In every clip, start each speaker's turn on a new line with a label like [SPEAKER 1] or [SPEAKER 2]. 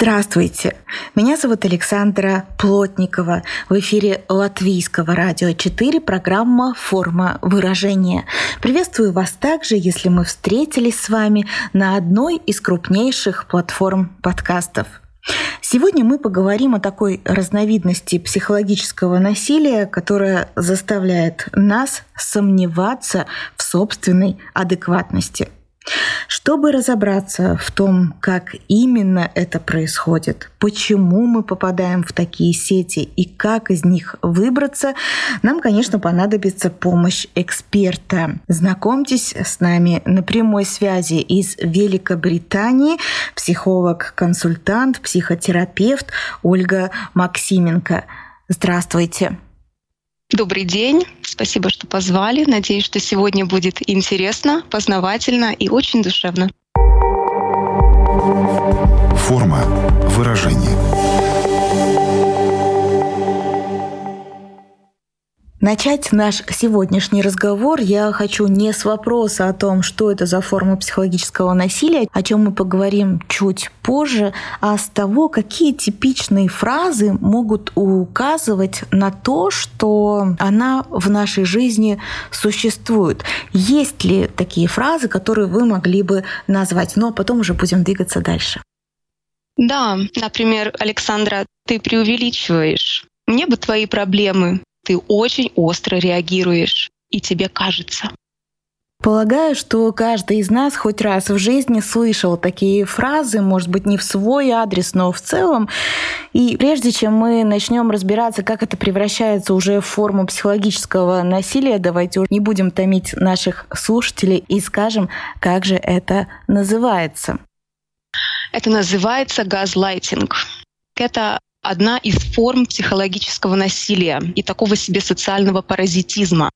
[SPEAKER 1] Здравствуйте! Меня зовут Александра Плотникова. В эфире Латвийского радио 4 программа «Форма выражения». Приветствую вас также, если мы встретились с вами на одной из крупнейших платформ подкастов. Сегодня мы поговорим о такой разновидности психологического насилия, которая заставляет нас сомневаться в собственной адекватности – чтобы разобраться в том, как именно это происходит, почему мы попадаем в такие сети и как из них выбраться, нам, конечно, понадобится помощь эксперта. Знакомьтесь с нами на прямой связи из Великобритании психолог-консультант, психотерапевт Ольга Максименко. Здравствуйте.
[SPEAKER 2] Добрый день. Спасибо, что позвали. Надеюсь, что сегодня будет интересно, познавательно и очень душевно.
[SPEAKER 3] Форма выражения.
[SPEAKER 1] Начать наш сегодняшний разговор я хочу не с вопроса о том, что это за форма психологического насилия, о чем мы поговорим чуть позже, а с того, какие типичные фразы могут указывать на то, что она в нашей жизни существует. Есть ли такие фразы, которые вы могли бы назвать? Но ну, а потом уже будем двигаться дальше.
[SPEAKER 2] Да, например, Александра, ты преувеличиваешь. Мне бы твои проблемы ты очень остро реагируешь, и тебе кажется.
[SPEAKER 1] Полагаю, что каждый из нас хоть раз в жизни слышал такие фразы, может быть, не в свой адрес, но в целом. И прежде чем мы начнем разбираться, как это превращается уже в форму психологического насилия, давайте не будем томить наших слушателей и скажем, как же это называется.
[SPEAKER 2] Это называется газлайтинг. Это одна из форм психологического насилия и такого себе социального паразитизма,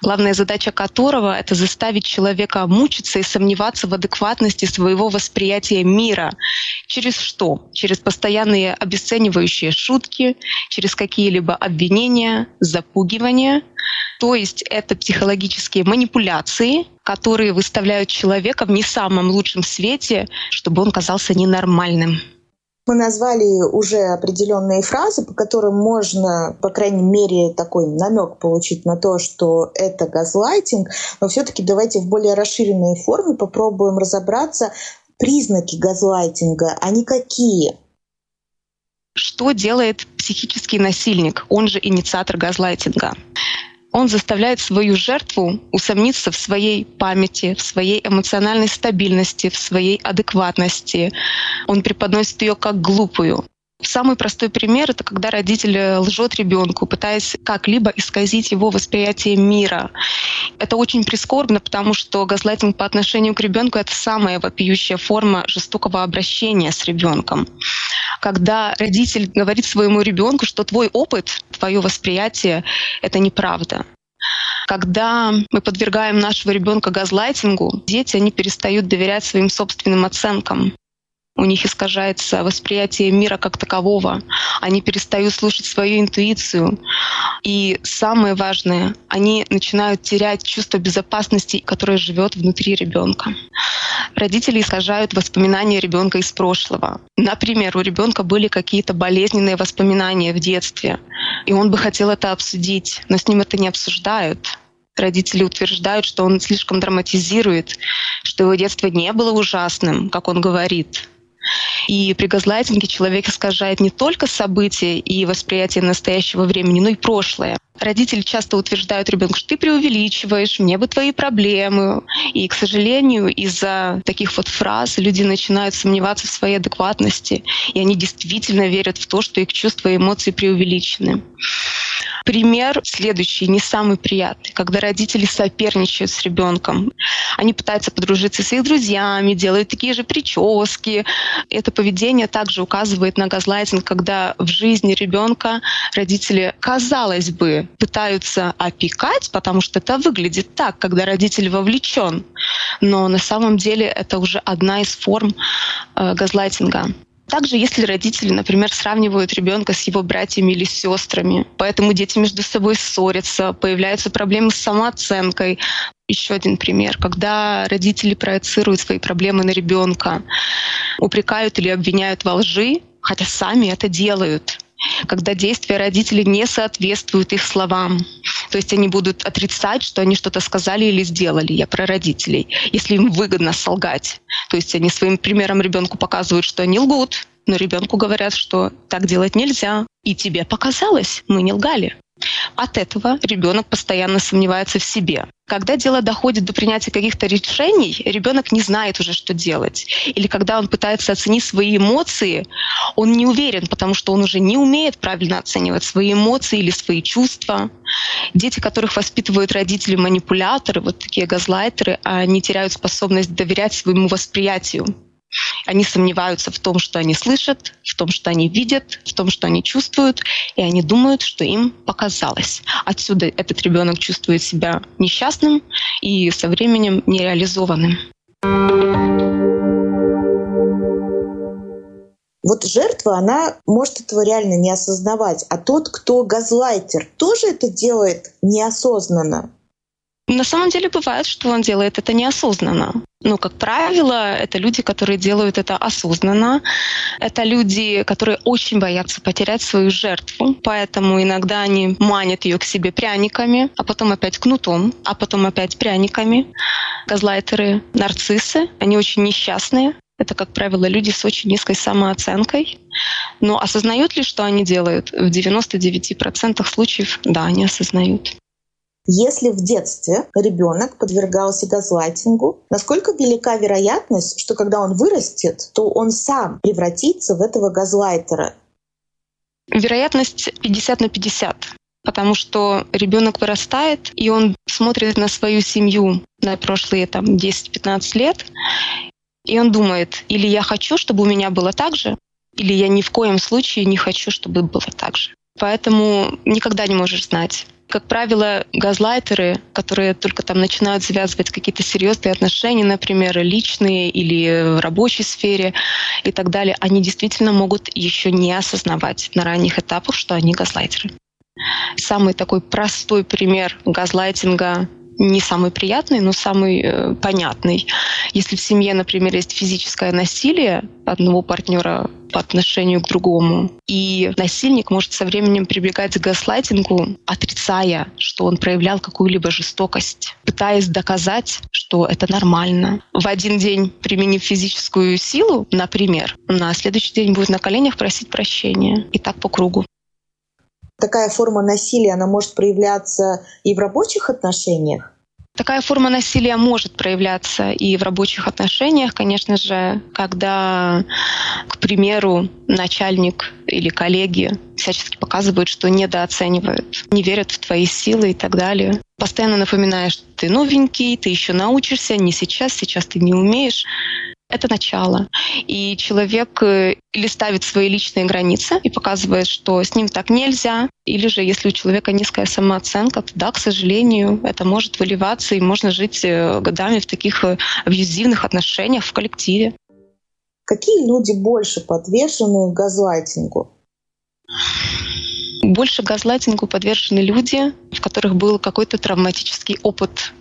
[SPEAKER 2] главная задача которого — это заставить человека мучиться и сомневаться в адекватности своего восприятия мира. Через что? Через постоянные обесценивающие шутки, через какие-либо обвинения, запугивания. То есть это психологические манипуляции, которые выставляют человека в не самом лучшем свете, чтобы он казался ненормальным.
[SPEAKER 1] Мы назвали уже определенные фразы, по которым можно, по крайней мере, такой намек получить на то, что это газлайтинг, но все-таки давайте в более расширенной форме попробуем разобраться признаки газлайтинга, они какие?
[SPEAKER 2] Что делает психический насильник, он же инициатор газлайтинга? Он заставляет свою жертву усомниться в своей памяти, в своей эмоциональной стабильности, в своей адекватности. Он преподносит ее как глупую. Самый простой пример — это когда родитель лжет ребенку, пытаясь как-либо исказить его восприятие мира. Это очень прискорбно, потому что газлайтинг по отношению к ребенку — это самая вопиющая форма жестокого обращения с ребенком. Когда родитель говорит своему ребенку, что твой опыт, твое восприятие — это неправда. Когда мы подвергаем нашего ребенка газлайтингу, дети, они перестают доверять своим собственным оценкам у них искажается восприятие мира как такового, они перестают слушать свою интуицию. И самое важное, они начинают терять чувство безопасности, которое живет внутри ребенка. Родители искажают воспоминания ребенка из прошлого. Например, у ребенка были какие-то болезненные воспоминания в детстве, и он бы хотел это обсудить, но с ним это не обсуждают родители утверждают, что он слишком драматизирует, что его детство не было ужасным, как он говорит, и при газлайтинге человек искажает не только события и восприятие настоящего времени, но и прошлое. Родители часто утверждают ребенку, что ты преувеличиваешь, мне бы твои проблемы. И, к сожалению, из-за таких вот фраз люди начинают сомневаться в своей адекватности, и они действительно верят в то, что их чувства и эмоции преувеличены. Пример следующий, не самый приятный, когда родители соперничают с ребенком. Они пытаются подружиться с их друзьями, делают такие же прически. Это поведение также указывает на газлайтинг, когда в жизни ребенка родители, казалось бы, пытаются опекать, потому что это выглядит так, когда родитель вовлечен. но на самом деле это уже одна из форм э, газлайтинга. Также, если родители, например, сравнивают ребенка с его братьями или сестрами, поэтому дети между собой ссорятся, появляются проблемы с самооценкой. Еще один пример, когда родители проецируют свои проблемы на ребенка, упрекают или обвиняют во лжи, хотя сами это делают когда действия родителей не соответствуют их словам. То есть они будут отрицать, что они что-то сказали или сделали. Я про родителей. Если им выгодно солгать. То есть они своим примером ребенку показывают, что они лгут, но ребенку говорят, что так делать нельзя. И тебе показалось, мы не лгали. От этого ребенок постоянно сомневается в себе. Когда дело доходит до принятия каких-то решений, ребенок не знает уже, что делать. Или когда он пытается оценить свои эмоции, он не уверен, потому что он уже не умеет правильно оценивать свои эмоции или свои чувства. Дети, которых воспитывают родители-манипуляторы, вот такие газлайтеры, они теряют способность доверять своему восприятию. Они сомневаются в том, что они слышат, в том, что они видят, в том, что они чувствуют, и они думают, что им показалось. Отсюда этот ребенок чувствует себя несчастным и со временем нереализованным.
[SPEAKER 4] Вот жертва, она может этого реально не осознавать, а тот, кто газлайтер, тоже это делает неосознанно.
[SPEAKER 2] На самом деле бывает, что он делает это неосознанно. Но, как правило, это люди, которые делают это осознанно. Это люди, которые очень боятся потерять свою жертву. Поэтому иногда они манят ее к себе пряниками, а потом опять кнутом, а потом опять пряниками. Газлайтеры, нарциссы, они очень несчастные. Это, как правило, люди с очень низкой самооценкой. Но осознают ли, что они делают? В 99% случаев, да, они осознают.
[SPEAKER 4] Если в детстве ребенок подвергался газлайтингу, насколько велика вероятность, что когда он вырастет, то он сам превратится в этого газлайтера?
[SPEAKER 2] Вероятность 50 на 50 потому что ребенок вырастает, и он смотрит на свою семью на прошлые там, 10-15 лет, и он думает, или я хочу, чтобы у меня было так же, или я ни в коем случае не хочу, чтобы было так же. Поэтому никогда не можешь знать. Как правило, газлайтеры, которые только там начинают завязывать какие-то серьезные отношения, например, личные или в рабочей сфере и так далее, они действительно могут еще не осознавать на ранних этапах, что они газлайтеры. Самый такой простой пример газлайтинга не самый приятный, но самый э, понятный. Если в семье, например, есть физическое насилие одного партнера по отношению к другому, и насильник может со временем прибегать к газлайтингу, отрицая, что он проявлял какую-либо жестокость, пытаясь доказать, что это нормально. В один день, применив физическую силу, например, на следующий день будет на коленях просить прощения. И так по кругу
[SPEAKER 4] такая форма насилия, она может проявляться и в рабочих отношениях?
[SPEAKER 2] Такая форма насилия может проявляться и в рабочих отношениях, конечно же, когда, к примеру, начальник или коллеги всячески показывают, что недооценивают, не верят в твои силы и так далее. Постоянно напоминаешь, ты новенький, ты еще научишься, не сейчас, сейчас ты не умеешь. Это начало. И человек э, или ставит свои личные границы и показывает, что с ним так нельзя, или же если у человека низкая самооценка, то да, к сожалению, это может выливаться, и можно жить э, годами в таких э, абьюзивных отношениях в коллективе.
[SPEAKER 4] Какие люди больше подвержены газлайтингу?
[SPEAKER 2] Больше газлайтингу подвержены люди, в которых был какой-то травматический опыт.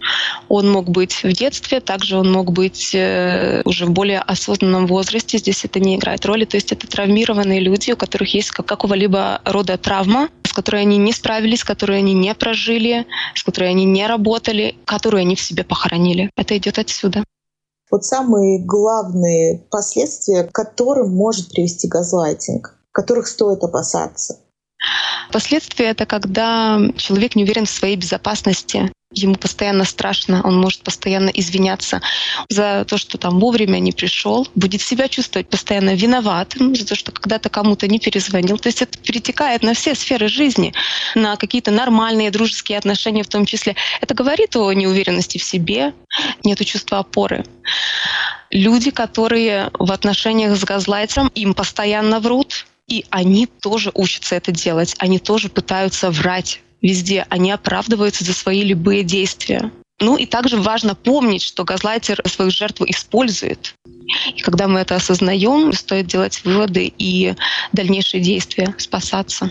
[SPEAKER 2] Он мог быть в детстве, также он мог быть э, уже в более осознанном возрасте. Здесь это не играет роли. То есть это травмированные люди, у которых есть какого-либо рода травма, с которой они не справились, с которой они не прожили, с которой они не работали, которую они в себе похоронили. Это идет отсюда.
[SPEAKER 4] Вот самые главные последствия, к которым может привести газлайтинг, которых стоит опасаться.
[SPEAKER 2] Последствия — это когда человек не уверен в своей безопасности, ему постоянно страшно, он может постоянно извиняться за то, что там вовремя не пришел, будет себя чувствовать постоянно виноватым за то, что когда-то кому-то не перезвонил. То есть это перетекает на все сферы жизни, на какие-то нормальные дружеские отношения в том числе. Это говорит о неуверенности в себе, нет чувства опоры. Люди, которые в отношениях с газлайтером, им постоянно врут, и они тоже учатся это делать, они тоже пытаются врать везде, они оправдываются за свои любые действия. Ну и также важно помнить, что газлайтер свою жертву использует. И когда мы это осознаем, стоит делать выводы и дальнейшие действия, спасаться.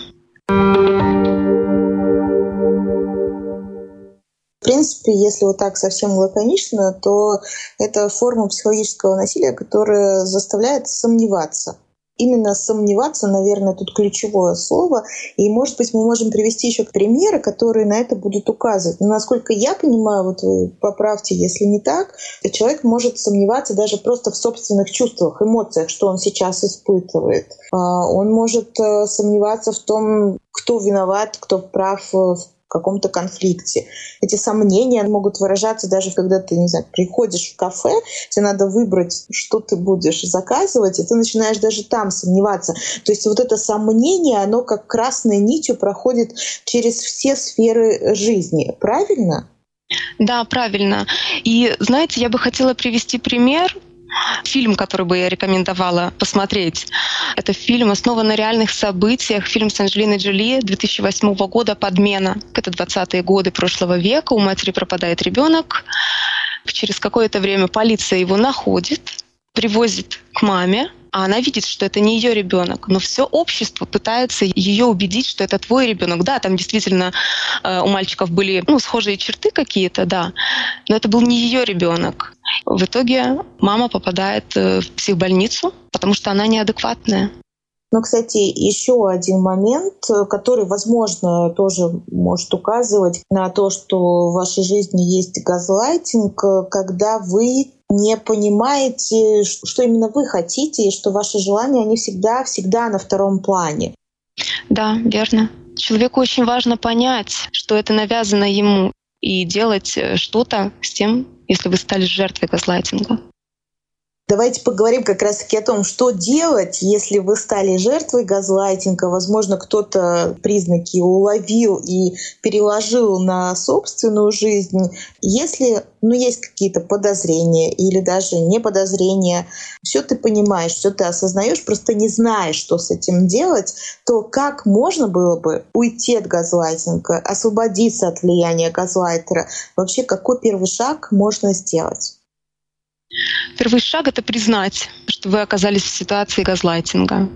[SPEAKER 4] В принципе, если вот так совсем лаконично, то это форма психологического насилия, которая заставляет сомневаться именно сомневаться, наверное, тут ключевое слово. И, может быть, мы можем привести еще примеры, которые на это будут указывать. Но, насколько я понимаю, вот вы поправьте, если не так, человек может сомневаться даже просто в собственных чувствах, эмоциях, что он сейчас испытывает. А, он может э, сомневаться в том, кто виноват, кто прав в каком-то конфликте. Эти сомнения могут выражаться даже когда ты, не знаю, приходишь в кафе, тебе надо выбрать, что ты будешь заказывать, и ты начинаешь даже там сомневаться. То есть вот это сомнение, оно как красной нитью проходит через все сферы жизни. Правильно?
[SPEAKER 2] Да, правильно. И знаете, я бы хотела привести пример Фильм, который бы я рекомендовала посмотреть, это фильм, основан на реальных событиях. Фильм с Анджелиной Джоли 2008 года «Подмена». Это 20-е годы прошлого века. У матери пропадает ребенок. Через какое-то время полиция его находит, привозит к маме, а она видит, что это не ее ребенок, но все общество пытается ее убедить, что это твой ребенок. Да, там действительно э, у мальчиков были ну, схожие черты какие-то, да, но это был не ее ребенок. В итоге мама попадает э, в психбольницу, потому что она неадекватная.
[SPEAKER 4] Но, кстати, еще один момент, который, возможно, тоже может указывать на то, что в вашей жизни есть газлайтинг, когда вы не понимаете, что именно вы хотите, и что ваши желания, они всегда-всегда на втором плане.
[SPEAKER 2] Да, верно. Человеку очень важно понять, что это навязано ему, и делать э, что-то с тем, если вы стали жертвой газлайтинга.
[SPEAKER 4] Давайте поговорим как раз-таки о том, что делать, если вы стали жертвой газлайтинга. Возможно, кто-то признаки уловил и переложил на собственную жизнь. Если ну, есть какие-то подозрения или даже не подозрения, все ты понимаешь, все ты осознаешь, просто не знаешь, что с этим делать, то как можно было бы уйти от газлайтинга, освободиться от влияния газлайтера? Вообще, какой первый шаг можно сделать?
[SPEAKER 2] Первый шаг — это признать, что вы оказались в ситуации газлайтинга.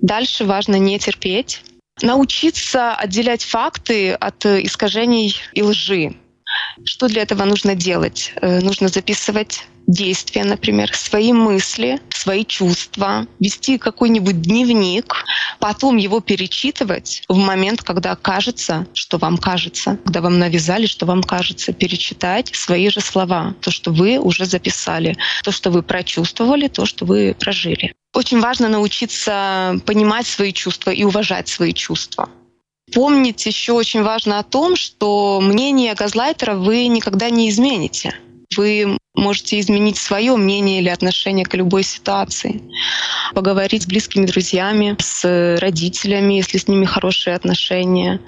[SPEAKER 2] Дальше важно не терпеть, научиться отделять факты от искажений и лжи. Что для этого нужно делать? Э, нужно записывать действия, например, свои мысли, свои чувства, вести какой-нибудь дневник, потом его перечитывать в момент, когда кажется, что вам кажется, когда вам навязали, что вам кажется, перечитать свои же слова, то, что вы уже записали, то, что вы прочувствовали, то, что вы прожили. Очень важно научиться понимать свои чувства и уважать свои чувства. Помнить еще очень важно о том, что мнение газлайтера вы никогда не измените. Вы можете изменить свое мнение или отношение к любой ситуации. Поговорить с близкими друзьями, с родителями, если с ними хорошие отношения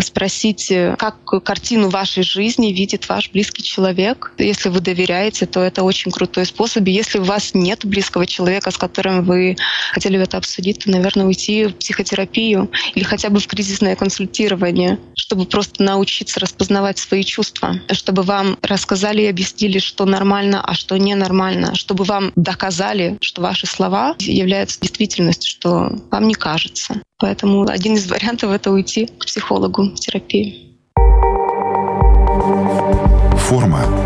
[SPEAKER 2] спросить, как картину вашей жизни видит ваш близкий человек. Если вы доверяете, то это очень крутой способ. Если у вас нет близкого человека, с которым вы хотели это обсудить, то, наверное, уйти в психотерапию или хотя бы в кризисное консультирование, чтобы просто научиться распознавать свои чувства, чтобы вам рассказали и объяснили, что нормально, а что ненормально, чтобы вам доказали, что ваши слова являются действительностью, что вам не кажется. Поэтому один из вариантов — это уйти к психологу, в терапию.
[SPEAKER 3] Форма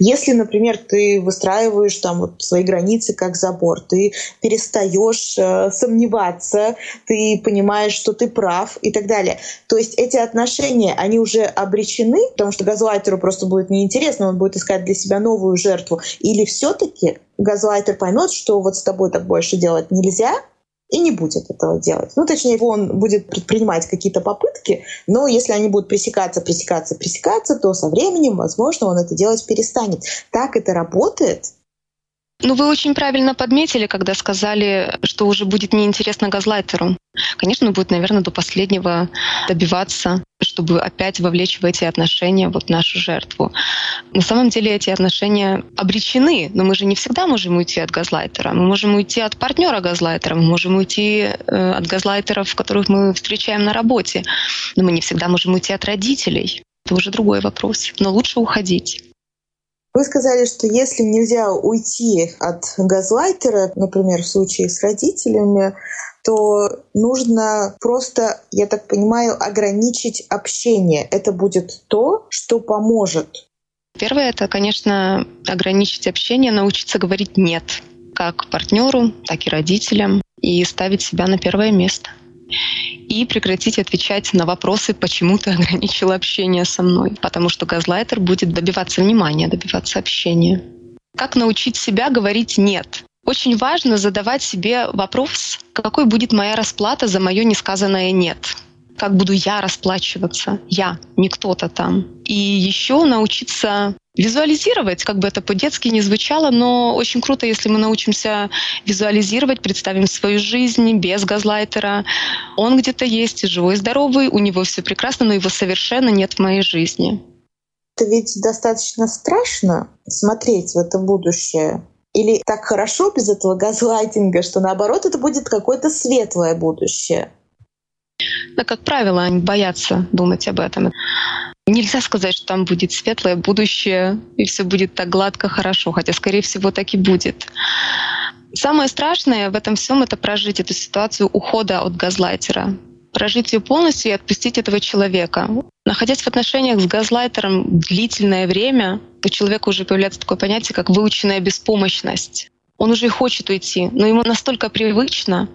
[SPEAKER 4] Если, например, ты выстраиваешь там вот свои границы как забор, ты перестаешь э, сомневаться, ты понимаешь, что ты прав и так далее. То есть эти отношения, они уже обречены, потому что газлайтеру просто будет неинтересно, он будет искать для себя новую жертву. Или все-таки газлайтер поймет, что вот с тобой так больше делать нельзя, и не будет этого делать. Ну, точнее, он будет предпринимать какие-то попытки, но если они будут пресекаться, пресекаться, пресекаться, то со временем, возможно, он это делать перестанет. Так это работает,
[SPEAKER 2] ну, вы очень правильно подметили, когда сказали, что уже будет неинтересно газлайтеру. Конечно, он будет, наверное, до последнего добиваться, чтобы опять вовлечь в эти отношения вот нашу жертву. На самом деле эти отношения обречены, но мы же не всегда можем уйти от газлайтера. Мы можем уйти от партнера газлайтера, мы можем уйти э, от газлайтеров, которых мы встречаем на работе, но мы не всегда можем уйти от родителей. Это уже другой вопрос. Но лучше уходить.
[SPEAKER 4] Вы сказали, что если нельзя уйти от газлайтера, например, в случае с родителями, то нужно просто, я так понимаю, ограничить общение. Это будет то, что поможет.
[SPEAKER 2] Первое — это, конечно, ограничить общение, научиться говорить «нет» как партнеру, так и родителям, и ставить себя на первое место и прекратить отвечать на вопросы, почему ты ограничил общение со мной. Потому что газлайтер будет добиваться внимания, добиваться общения. Как научить себя говорить «нет»? Очень важно задавать себе вопрос, какой будет моя расплата за мое несказанное «нет» как буду я расплачиваться, я, не кто-то там. И еще научиться визуализировать, как бы это по-детски не звучало, но очень круто, если мы научимся визуализировать, представим свою жизнь без газлайтера. Он где-то есть, живой, здоровый, у него все прекрасно, но его совершенно нет в моей жизни.
[SPEAKER 4] Это ведь достаточно страшно смотреть в это будущее. Или так хорошо без этого газлайтинга, что наоборот это будет какое-то светлое будущее.
[SPEAKER 2] Да, как правило, они боятся думать об этом. Нельзя сказать, что там будет светлое будущее, и все будет так гладко, хорошо, хотя, скорее всего, так и будет. Самое страшное в этом всем — это прожить эту ситуацию ухода от газлайтера. Прожить ее полностью и отпустить этого человека. Находясь в отношениях с газлайтером длительное время, у человека уже появляется такое понятие, как выученная беспомощность. Он уже хочет уйти, но ему настолько привычно,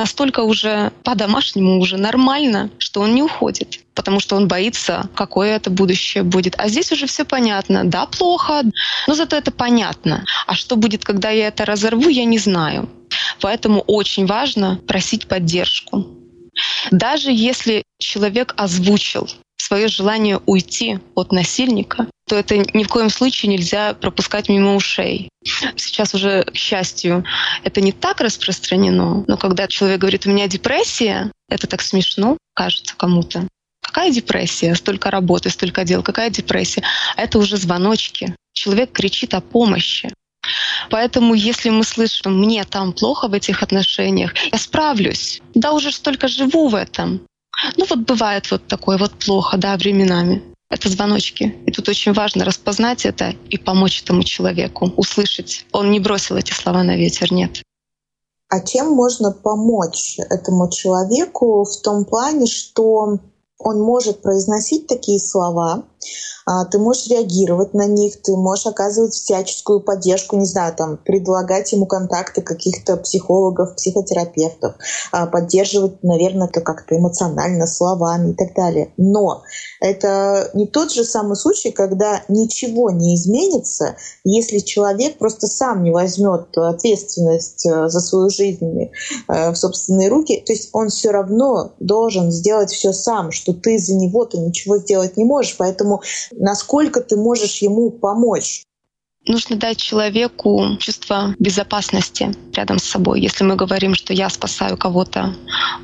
[SPEAKER 2] настолько уже по-домашнему, уже нормально, что он не уходит, потому что он боится, какое это будущее будет. А здесь уже все понятно. Да, плохо, но зато это понятно. А что будет, когда я это разорву, я не знаю. Поэтому очень важно просить поддержку. Даже если человек озвучил свое желание уйти от насильника, то это ни в коем случае нельзя пропускать мимо ушей. Сейчас уже, к счастью, это не так распространено, но когда человек говорит, у меня депрессия, это так смешно, кажется кому-то. Какая депрессия? Столько работы, столько дел. Какая депрессия? Это уже звоночки. Человек кричит о помощи. Поэтому, если мы слышим, мне там плохо в этих отношениях, я справлюсь. Да, уже столько живу в этом. Ну вот бывает вот такое вот плохо, да, временами. Это звоночки. И тут очень важно распознать это и помочь этому человеку, услышать. Он не бросил эти слова на ветер, нет.
[SPEAKER 4] А чем можно помочь этому человеку в том плане, что он может произносить такие слова, ты можешь реагировать на них, ты можешь оказывать всяческую поддержку, не знаю, там, предлагать ему контакты каких-то психологов, психотерапевтов, а, поддерживать, наверное, это как-то эмоционально, словами и так далее. Но это не тот же самый случай, когда ничего не изменится, если человек просто сам не возьмет ответственность э, за свою жизнь э, в собственные руки. То есть он все равно должен сделать все сам, что ты за него-то ничего сделать не можешь. Поэтому насколько ты можешь ему помочь.
[SPEAKER 2] Нужно дать человеку чувство безопасности рядом с собой. Если мы говорим, что я спасаю кого-то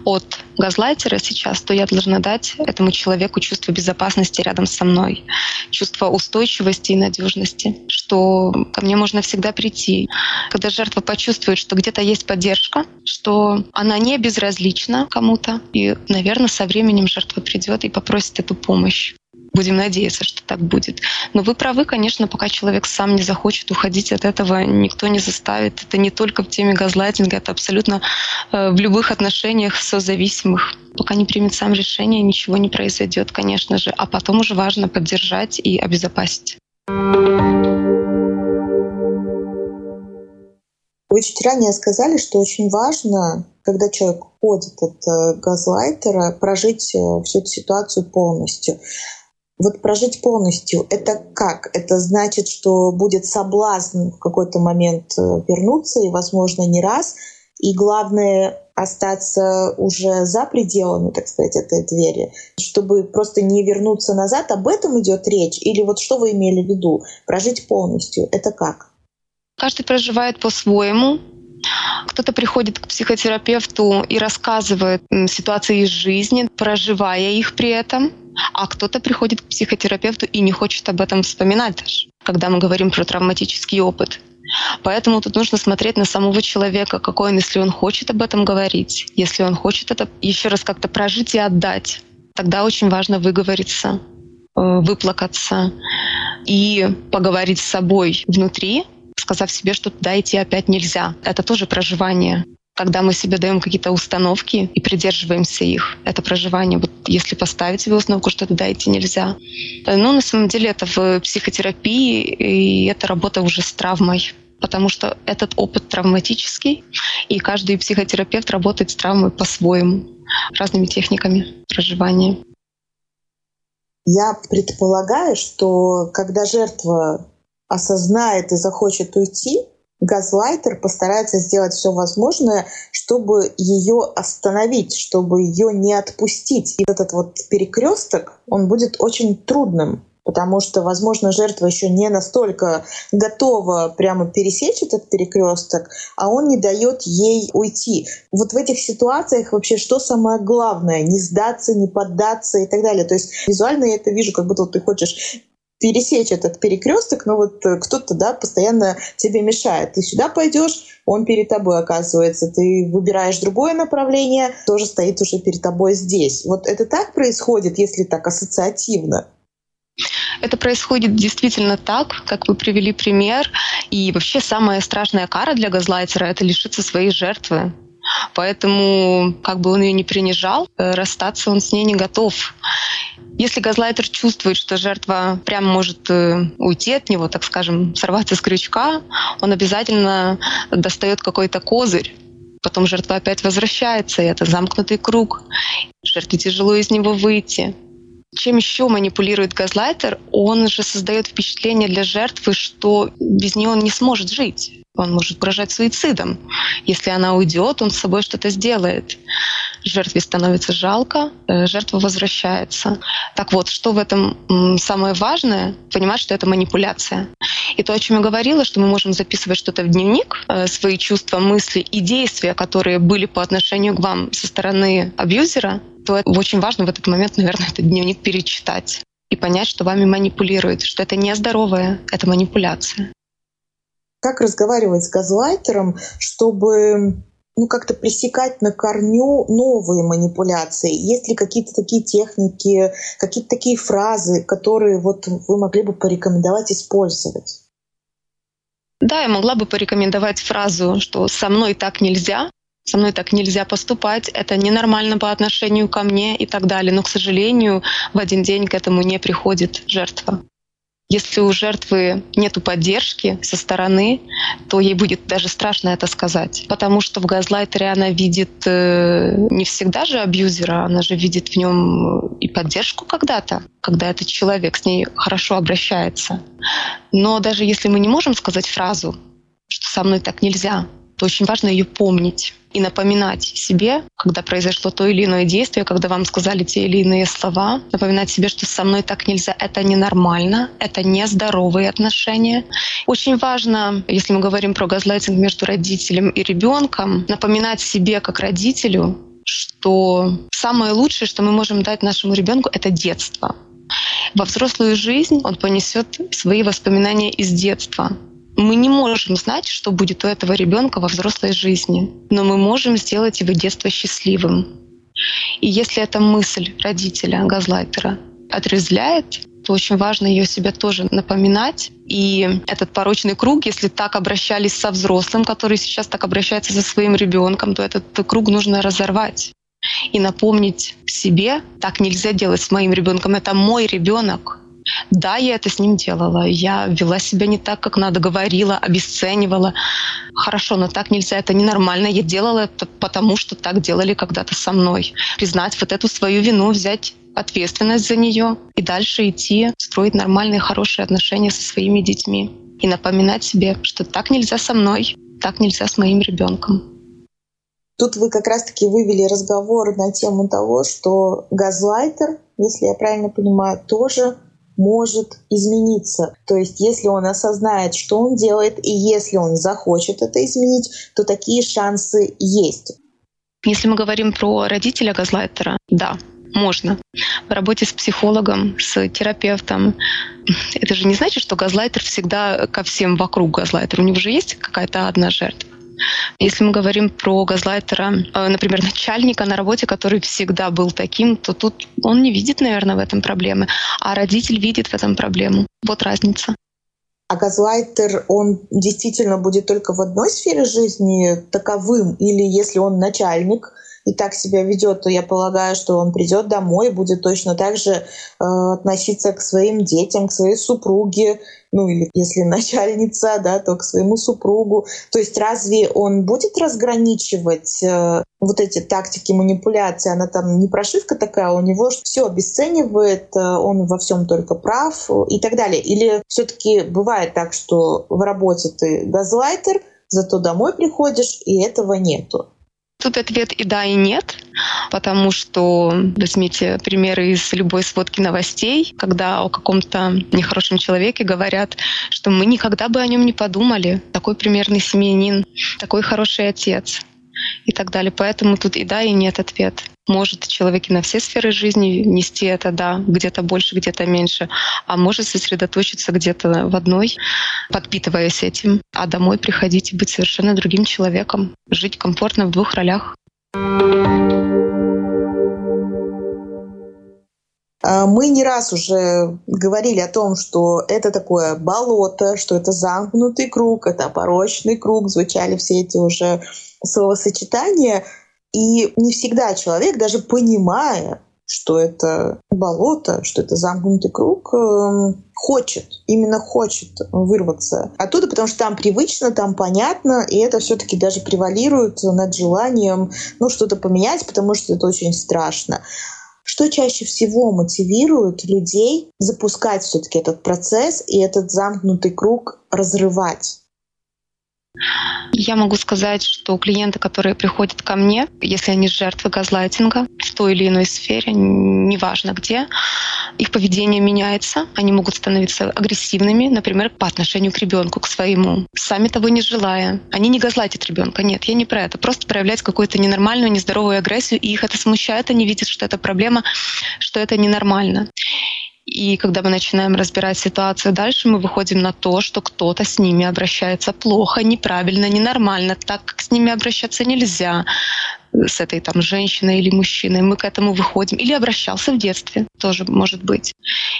[SPEAKER 2] от газлайтера сейчас, то я должна дать этому человеку чувство безопасности рядом со мной, чувство устойчивости и надежности, что ко мне можно всегда прийти. Когда жертва почувствует, что где-то есть поддержка, что она не безразлична кому-то, и, наверное, со временем жертва придет и попросит эту помощь. Будем надеяться, что так будет. Но вы правы, конечно, пока человек сам не захочет уходить от этого, никто не заставит. Это не только в теме газлайтинга, это абсолютно э, в любых отношениях созависимых. Пока не примет сам решение, ничего не произойдет, конечно же. А потом уже важно поддержать и обезопасить.
[SPEAKER 4] Вы чуть ранее сказали, что очень важно, когда человек уходит от э, газлайтера, прожить э, всю эту ситуацию полностью. Вот прожить полностью, это как? Это значит, что будет соблазн в какой-то момент э, вернуться, и, возможно, не раз. И главное остаться уже за пределами, так сказать, этой двери, чтобы просто не вернуться назад. Об этом идет речь? Или вот что вы имели в виду? Прожить полностью, это как?
[SPEAKER 2] Каждый проживает по-своему. Кто-то приходит к психотерапевту и рассказывает ситуации из жизни, проживая их при этом. А кто-то приходит к психотерапевту и не хочет об этом вспоминать даже, когда мы говорим про травматический опыт. Поэтому тут нужно смотреть на самого человека, какой он, если он хочет об этом говорить, если он хочет это еще раз как-то прожить и отдать. Тогда очень важно выговориться, э, выплакаться и поговорить с собой внутри, сказав себе, что туда идти опять нельзя. Это тоже проживание когда мы себе даем какие-то установки и придерживаемся их. Это проживание. Вот если поставить себе установку, что туда идти нельзя. Ну, на самом деле это в психотерапии, и это работа уже с травмой потому что этот опыт травматический, и каждый психотерапевт работает с травмой по-своему, разными техниками проживания.
[SPEAKER 4] Я предполагаю, что когда жертва осознает и захочет уйти, газлайтер постарается сделать все возможное, чтобы ее остановить, чтобы ее не отпустить. И этот вот перекресток, он будет очень трудным, потому что, возможно, жертва еще не настолько готова прямо пересечь этот перекресток, а он не дает ей уйти. Вот в этих ситуациях вообще что самое главное? Не сдаться, не поддаться и так далее. То есть визуально я это вижу, как будто ты хочешь пересечь этот перекресток, но вот э, кто-то, да, постоянно тебе мешает. Ты сюда пойдешь, он перед тобой оказывается. Ты выбираешь другое направление, тоже стоит уже перед тобой здесь. Вот это так происходит, если так ассоциативно?
[SPEAKER 2] Это происходит действительно так, как вы привели пример. И вообще самая страшная кара для газлайтера — это лишиться своей жертвы. Поэтому, как бы он ее не принижал, э, расстаться он с ней не готов. Если газлайтер чувствует, что жертва прям может э, уйти от него, так скажем, сорваться с крючка, он обязательно достает какой-то козырь. Потом жертва опять возвращается, и это замкнутый круг. Жертве тяжело из него выйти. Чем еще манипулирует газлайтер? Он же создает впечатление для жертвы, что без нее он не сможет жить. Он может угрожать суицидом. Если она уйдет, он с собой что-то сделает. Жертве становится жалко, э, жертва возвращается. Так вот, что в этом самое важное? Понимать, что это манипуляция. И то, о чем я говорила, что мы можем записывать что-то в дневник, э, свои чувства, мысли и действия, которые были по отношению к вам со стороны абьюзера, то очень важно в этот момент, наверное, этот дневник перечитать и понять, что вами манипулируют, что это не здоровое, это манипуляция
[SPEAKER 4] как разговаривать с газлайтером, чтобы ну, как-то пресекать на корню новые манипуляции? Есть ли какие-то такие техники, какие-то такие фразы, которые вот вы могли бы порекомендовать использовать?
[SPEAKER 2] Да, я могла бы порекомендовать фразу, что «со мной так нельзя», со мной так нельзя поступать, это ненормально по отношению ко мне и так далее. Но, к сожалению, в один день к этому не приходит жертва. Если у жертвы нет поддержки со стороны, то ей будет даже страшно это сказать. Потому что в газлайтере она видит э, не всегда же абьюзера, она же видит в нем и поддержку когда-то, когда этот человек с ней хорошо обращается. Но даже если мы не можем сказать фразу, что со мной так нельзя, то очень важно ее помнить и напоминать себе, когда произошло то или иное действие, когда вам сказали те или иные слова, напоминать себе, что со мной так нельзя, это ненормально, это нездоровые отношения. Очень важно, если мы говорим про газлайтинг между родителем и ребенком, напоминать себе как родителю, что самое лучшее, что мы можем дать нашему ребенку, это детство. Во взрослую жизнь он понесет свои воспоминания из детства. Мы не можем знать, что будет у этого ребенка во взрослой жизни, но мы можем сделать его детство счастливым. И если эта мысль родителя, газлайтера, отрезвляет, то очень важно ее себе тоже напоминать. И этот порочный круг, если так обращались со взрослым, который сейчас так обращается со своим ребенком, то этот круг нужно разорвать и напомнить себе, так нельзя делать с моим ребенком, это мой ребенок, да, я это с ним делала. Я вела себя не так, как надо, говорила, обесценивала. Хорошо, но так нельзя, это ненормально. Я делала это потому, что так делали когда-то со мной. Признать вот эту свою вину, взять ответственность за нее и дальше идти, строить нормальные, хорошие отношения со своими детьми. И напоминать себе, что так нельзя со мной, так нельзя с моим ребенком.
[SPEAKER 4] Тут вы как раз-таки вывели разговор на тему того, что газлайтер, если я правильно понимаю, тоже может измениться. То есть, если он осознает, что он делает, и если он захочет это изменить, то такие шансы есть.
[SPEAKER 2] Если мы говорим про родителя газлайтера, да, можно. В работе с психологом, с терапевтом. Это же не значит, что газлайтер всегда ко всем вокруг газлайтер. У него же есть какая-то одна жертва. Если мы говорим про газлайтера, э, например, начальника на работе, который всегда был таким, то тут он не видит, наверное, в этом проблемы, а родитель видит в этом проблему. Вот разница.
[SPEAKER 4] А газлайтер, он действительно будет только в одной сфере жизни таковым? Или если он начальник, и так себя ведет, то я полагаю, что он придет домой и будет точно так же э, относиться к своим детям, к своей супруге, ну или если начальница, да, то к своему супругу. То есть разве он будет разграничивать э, вот эти тактики манипуляции? Она там не прошивка такая, у него все обесценивает, э, он во всем только прав и так далее. Или все-таки бывает так, что в работе ты газлайтер, зато домой приходишь, и этого нету.
[SPEAKER 2] Тут ответ и да, и нет, потому что возьмите примеры из любой сводки новостей, когда о каком-то нехорошем человеке говорят, что мы никогда бы о нем не подумали. Такой примерный семьянин, такой хороший отец и так далее. Поэтому тут и да, и нет ответ. Может человек и на все сферы жизни нести это, да, где-то больше, где-то меньше, а может сосредоточиться где-то в одной, подпитываясь этим, а домой приходить и быть совершенно другим человеком, жить комфортно в двух ролях.
[SPEAKER 4] А, мы не раз уже говорили о том, что это такое болото, что это замкнутый круг, это порочный круг, звучали все эти уже словосочетания. И не всегда человек, даже понимая, что это болото, что это замкнутый круг, эм, хочет, именно хочет вырваться оттуда, потому что там привычно, там понятно, и это все-таки даже превалирует над желанием ну, что-то поменять, потому что это очень страшно. Что чаще всего мотивирует людей запускать все-таки этот процесс и этот замкнутый круг разрывать?
[SPEAKER 2] Я могу сказать, что клиенты, которые приходят ко мне, если они жертвы газлайтинга в той или иной сфере, неважно где, их поведение меняется, они могут становиться агрессивными, например, по отношению к ребенку, к своему, сами того не желая. Они не газлайтят ребенка, нет, я не про это, просто проявлять какую-то ненормальную, нездоровую агрессию, и их это смущает, они видят, что это проблема, что это ненормально. И когда мы начинаем разбирать ситуацию дальше, мы выходим на то, что кто-то с ними обращается плохо, неправильно, ненормально, так как с ними обращаться нельзя с этой там женщиной или мужчиной, мы к этому выходим. Или обращался в детстве, тоже может быть.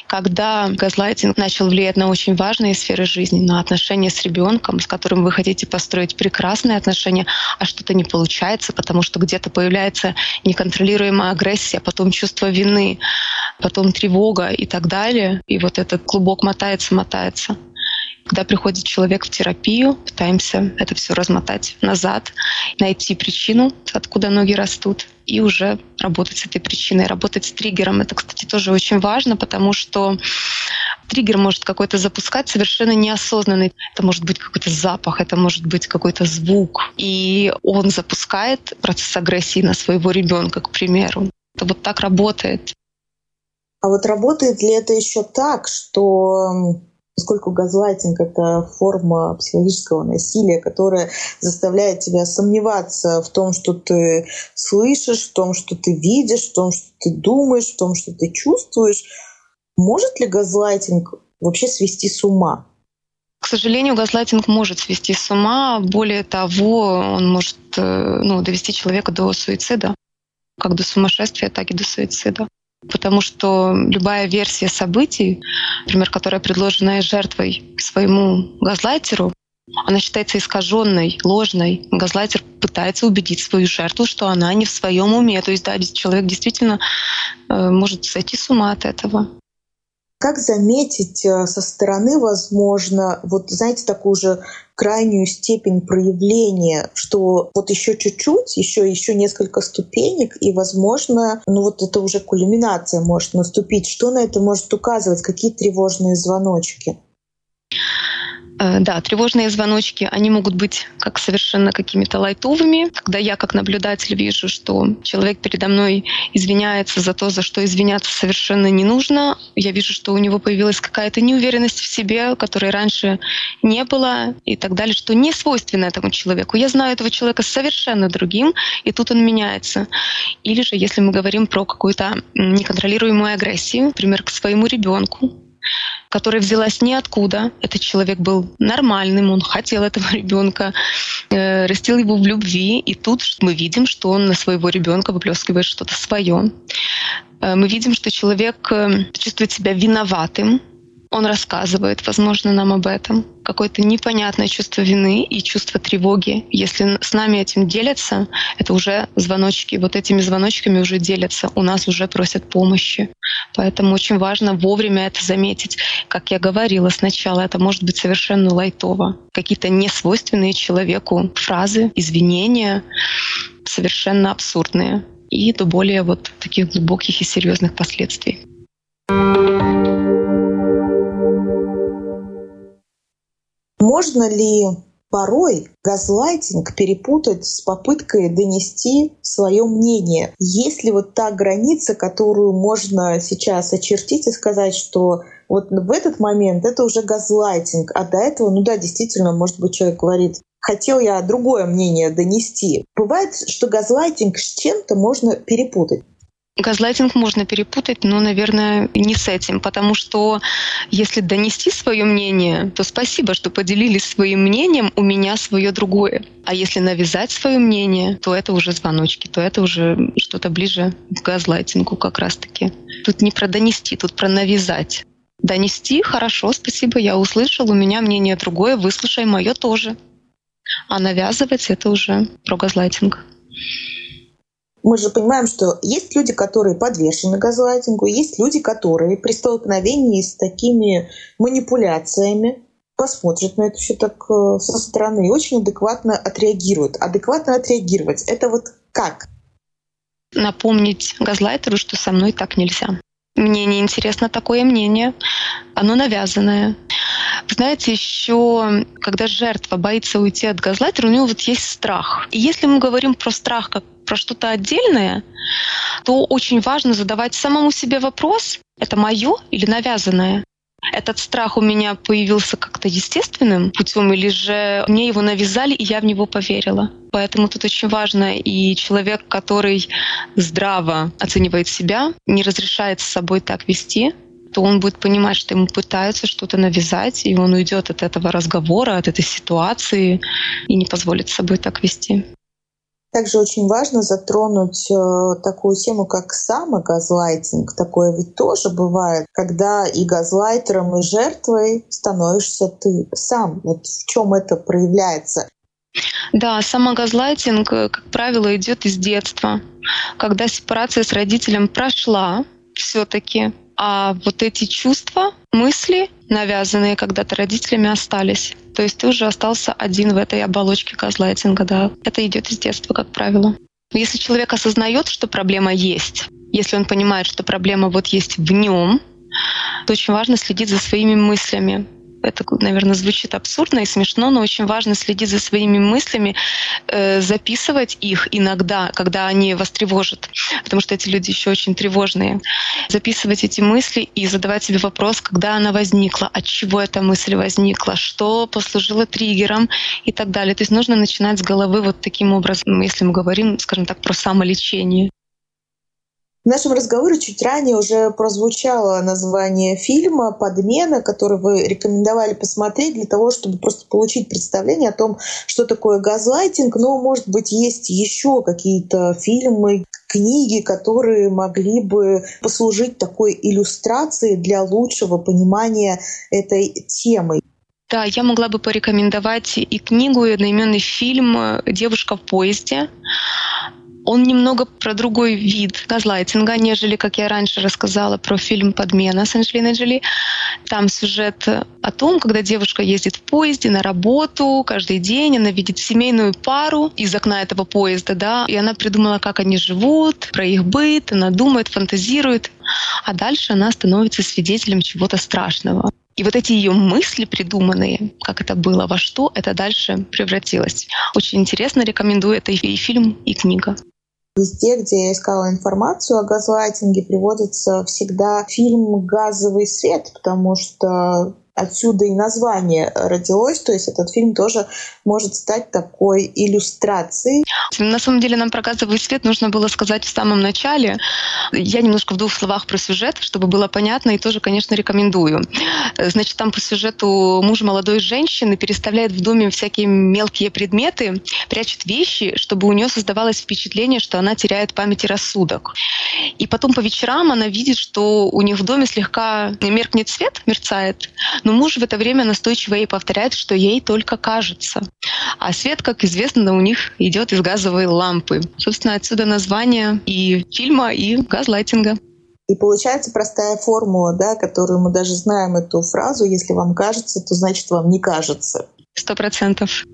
[SPEAKER 2] Когда газлайтинг начал влиять на очень важные сферы жизни, на отношения с ребенком, с которым вы хотите построить прекрасные отношения, а что-то не получается, потому что где-то появляется неконтролируемая агрессия, потом чувство вины, потом тревога и так далее. И вот этот клубок мотается, мотается. Когда приходит человек в терапию, пытаемся это все размотать назад, найти причину, откуда ноги растут, и уже работать с этой причиной, работать с триггером. Это, кстати, тоже очень важно, потому что триггер может какой-то запускать совершенно неосознанный. Это может быть какой-то запах, это может быть какой-то звук. И он запускает процесс агрессии на своего ребенка, к примеру. Это вот так работает.
[SPEAKER 4] А вот работает ли это еще так, что поскольку газлайтинг — это форма психологического насилия, которая заставляет тебя сомневаться в том, что ты слышишь, в том, что ты видишь, в том, что ты думаешь, в том, что ты чувствуешь. Может ли газлайтинг вообще свести с ума?
[SPEAKER 2] К сожалению, газлайтинг может свести с ума. Более того, он может э, ну, довести человека до суицида, как до сумасшествия, так и до суицида потому что любая версия событий, например, которая предложена жертвой своему газлайтеру, она считается искаженной, ложной. Газлайтер пытается убедить свою жертву, что она не в своем уме. То есть, да, человек действительно э, может сойти с ума от этого.
[SPEAKER 4] Как заметить э, со стороны, возможно, вот, знаете, такую же крайнюю степень проявления, что вот еще чуть-чуть, еще, еще несколько ступенек, и, возможно, ну вот это уже кульминация может наступить. Что на это может указывать? Какие тревожные звоночки?
[SPEAKER 2] Э, да, тревожные звоночки, они могут быть как совершенно какими-то лайтовыми, когда я как наблюдатель вижу, что человек передо мной извиняется за то, за что извиняться совершенно не нужно. Я вижу, что у него появилась какая-то неуверенность в себе, которой раньше не было и так далее, что не свойственно этому человеку. Я знаю этого человека совершенно другим, и тут он меняется. Или же, если мы говорим про какую-то неконтролируемую агрессию, например, к своему ребенку, которая взялась ниоткуда. Этот человек был нормальным, он хотел этого ребенка, э, растил его в любви, и тут мы видим, что он на своего ребенка выплескивает что-то свое. Э, мы видим, что человек э, чувствует себя виноватым, он рассказывает, возможно, нам об этом. Какое-то непонятное чувство вины и чувство тревоги. Если с нами этим делятся, это уже звоночки. Вот этими звоночками уже делятся. У нас уже просят помощи. Поэтому очень важно вовремя это заметить. Как я говорила сначала, это может быть совершенно лайтово. Какие-то несвойственные человеку фразы, извинения, совершенно абсурдные и до более вот таких глубоких и серьезных последствий.
[SPEAKER 4] Можно ли порой газлайтинг перепутать с попыткой донести свое мнение? Есть ли вот та граница, которую можно сейчас очертить и сказать, что вот в этот момент это уже газлайтинг, а до этого, ну да, действительно, может быть, человек говорит, хотел я другое мнение донести. Бывает, что газлайтинг с чем-то можно перепутать.
[SPEAKER 2] Газлайтинг можно перепутать, но, наверное, не с этим, потому что если донести свое мнение, то спасибо, что поделились своим мнением, у меня свое другое. А если навязать свое мнение, то это уже звоночки, то это уже что-то ближе к газлайтингу как раз-таки. Тут не про донести, тут про навязать. Донести хорошо, спасибо, я услышал, у меня мнение другое, выслушай мое тоже. А навязывать это уже про газлайтинг
[SPEAKER 4] мы же понимаем, что есть люди, которые подвешены газлайтингу, есть люди, которые при столкновении с такими манипуляциями посмотрят на это все так э, со стороны и очень адекватно отреагируют. Адекватно отреагировать — это вот как?
[SPEAKER 2] Напомнить газлайтеру, что со мной так нельзя. Мне не интересно такое мнение. Оно навязанное. Вы знаете, еще когда жертва боится уйти от газлайтера, у него вот есть страх. И если мы говорим про страх как про что-то отдельное, то очень важно задавать самому себе вопрос, это мое или навязанное? Этот страх у меня появился как-то естественным путем, или же мне его навязали, и я в него поверила. Поэтому тут очень важно, и человек, который здраво оценивает себя, не разрешает с собой так вести, то он будет понимать, что ему пытаются что-то навязать, и он уйдет от этого разговора, от этой ситуации и не позволит с собой так вести.
[SPEAKER 4] Также очень важно затронуть э, такую тему, как самогазлайтинг. Такое ведь тоже бывает, когда и газлайтером, и жертвой становишься ты сам. Вот в чем это проявляется?
[SPEAKER 2] Да, самогазлайтинг, э, как правило, идет из детства. Когда сепарация с родителем прошла, все-таки а вот эти чувства, мысли, навязанные когда-то родителями, остались. То есть ты уже остался один в этой оболочке газлайтинга, да. Это идет из детства, как правило. Если человек осознает, что проблема есть, если он понимает, что проблема вот есть в нем, то очень важно следить за своими мыслями это, наверное, звучит абсурдно и смешно, но очень важно следить за своими мыслями, э, записывать их иногда, когда они вас тревожат, потому что эти люди еще очень тревожные. Записывать эти мысли и задавать себе вопрос, когда она возникла, от чего эта мысль возникла, что послужило триггером и так далее. То есть нужно начинать с головы вот таким образом, если мы говорим, скажем так, про самолечение.
[SPEAKER 4] В нашем разговоре чуть ранее уже прозвучало название фильма «Подмена», который вы рекомендовали посмотреть для того, чтобы просто получить представление о том, что такое газлайтинг. Но, может быть, есть еще какие-то фильмы, книги, которые могли бы послужить такой иллюстрацией для лучшего понимания этой темы.
[SPEAKER 2] Да, я могла бы порекомендовать и книгу, и одноименный фильм «Девушка в поезде». Он немного про другой вид газлайтинга, нежели, как я раньше рассказала, про фильм «Подмена» с Анджелиной Джоли. Там сюжет о том, когда девушка ездит в поезде на работу каждый день, она видит семейную пару из окна этого поезда, да, и она придумала, как они живут, про их быт, она думает, фантазирует, а дальше она становится свидетелем чего-то страшного. И вот эти ее мысли придуманные, как это было, во что это дальше превратилось. Очень интересно, рекомендую это и фильм, и книга.
[SPEAKER 4] Везде, где я искала информацию о газлайтинге, приводится всегда фильм «Газовый свет», потому что отсюда и название родилось. То есть этот фильм тоже может стать такой иллюстрацией.
[SPEAKER 2] На самом деле нам про газовый свет нужно было сказать в самом начале. Я немножко в двух словах про сюжет, чтобы было понятно, и тоже, конечно, рекомендую. Значит, там по сюжету муж молодой женщины переставляет в доме всякие мелкие предметы, прячет вещи, чтобы у нее создавалось впечатление, что она теряет память и рассудок. И потом по вечерам она видит, что у них в доме слегка меркнет свет, мерцает, но муж в это время настойчиво ей повторяет, что ей только кажется. А свет, как известно, у них идет из газовой лампы. Собственно, отсюда название и фильма, и газлайтинга.
[SPEAKER 4] И получается простая формула, да, которую мы даже знаем эту фразу, если вам кажется, то значит вам не кажется.
[SPEAKER 2] Сто процентов.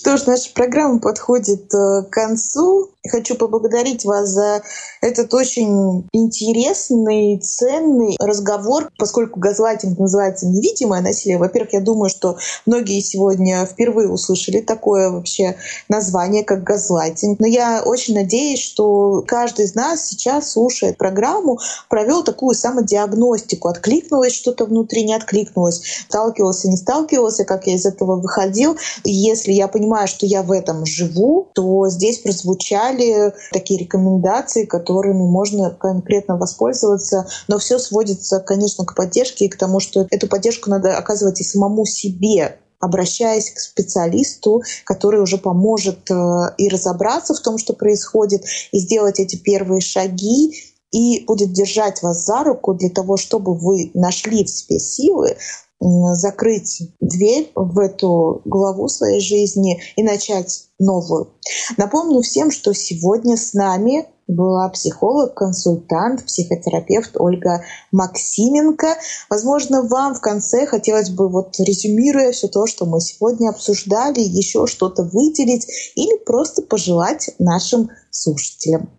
[SPEAKER 4] Что ж, наша программа подходит э, к концу. Хочу поблагодарить вас за этот очень интересный, ценный разговор, поскольку газлайтинг называется невидимое насилие. Во-первых, я думаю, что многие сегодня впервые услышали такое вообще название, как газлайтинг. Но я очень надеюсь, что каждый из нас сейчас, слушает программу, провел такую самодиагностику. Откликнулось что-то внутри, не откликнулось. Сталкивался, не сталкивался, как я из этого выходил. если я понимаю, что я в этом живу, то здесь прозвучали такие рекомендации, которыми можно конкретно воспользоваться. Но все сводится, конечно, к поддержке и к тому, что эту поддержку надо оказывать и самому себе, обращаясь к специалисту, который уже поможет э, и разобраться в том, что происходит, и сделать эти первые шаги, и будет держать вас за руку для того, чтобы вы нашли в себе силы закрыть дверь в эту главу своей жизни и начать новую. Напомню всем, что сегодня с нами была психолог, консультант, психотерапевт Ольга Максименко. Возможно, вам в конце хотелось бы, вот резюмируя все то, что мы сегодня обсуждали, еще что-то выделить или просто пожелать нашим слушателям.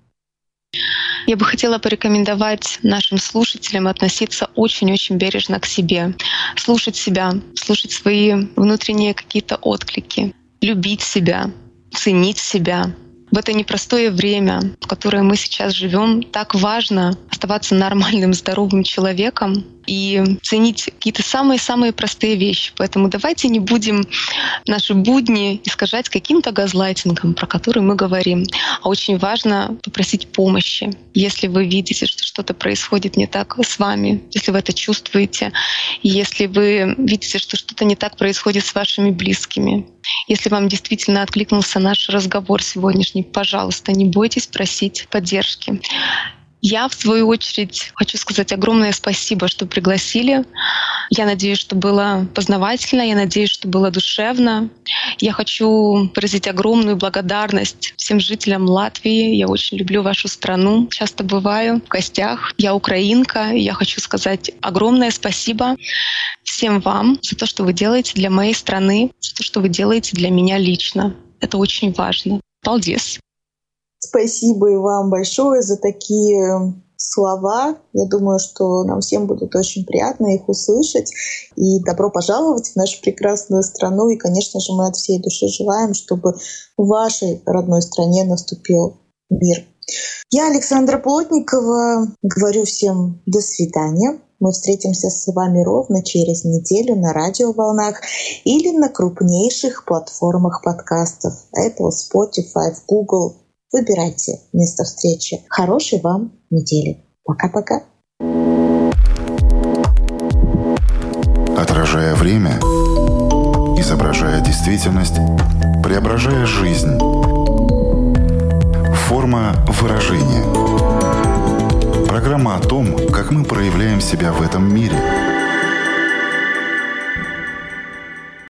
[SPEAKER 2] Я бы хотела порекомендовать нашим слушателям относиться очень-очень бережно к себе, слушать себя, слушать свои внутренние какие-то отклики, любить себя, ценить себя, в это непростое время, в которое мы сейчас живем, так важно оставаться нормальным, здоровым человеком и ценить какие-то самые-самые простые вещи. Поэтому давайте не будем наши будни искажать каким-то газлайтингом, про который мы говорим. А очень важно попросить помощи, если вы видите, что что-то происходит не так с вами, если вы это чувствуете, если вы видите, что что-то не так происходит с вашими близкими. Если вам действительно откликнулся наш разговор сегодняшний, пожалуйста, не бойтесь просить поддержки. Я, в свою очередь, хочу сказать огромное спасибо, что пригласили. Я надеюсь, что было познавательно, я надеюсь, что было душевно. Я хочу выразить огромную благодарность всем жителям Латвии. Я очень люблю вашу страну. Часто бываю в гостях. Я украинка, и я хочу сказать огромное спасибо всем вам за то, что вы делаете для моей страны, за то, что вы делаете для меня лично. Это очень важно. Paldies!
[SPEAKER 4] Спасибо и вам большое за такие слова. Я думаю, что нам всем будет очень приятно их услышать. И добро пожаловать в нашу прекрасную страну. И, конечно же, мы от всей души желаем, чтобы в вашей родной стране наступил мир. Я, Александра Плотникова, говорю всем до свидания. Мы встретимся с вами ровно через неделю на радиоволнах или на крупнейших платформах подкастов Apple, Spotify, Google, Выбирайте место встречи. Хорошей вам недели. Пока-пока.
[SPEAKER 3] Отражая время, изображая действительность, преображая жизнь. Форма выражения. Программа о том, как мы проявляем себя в этом мире –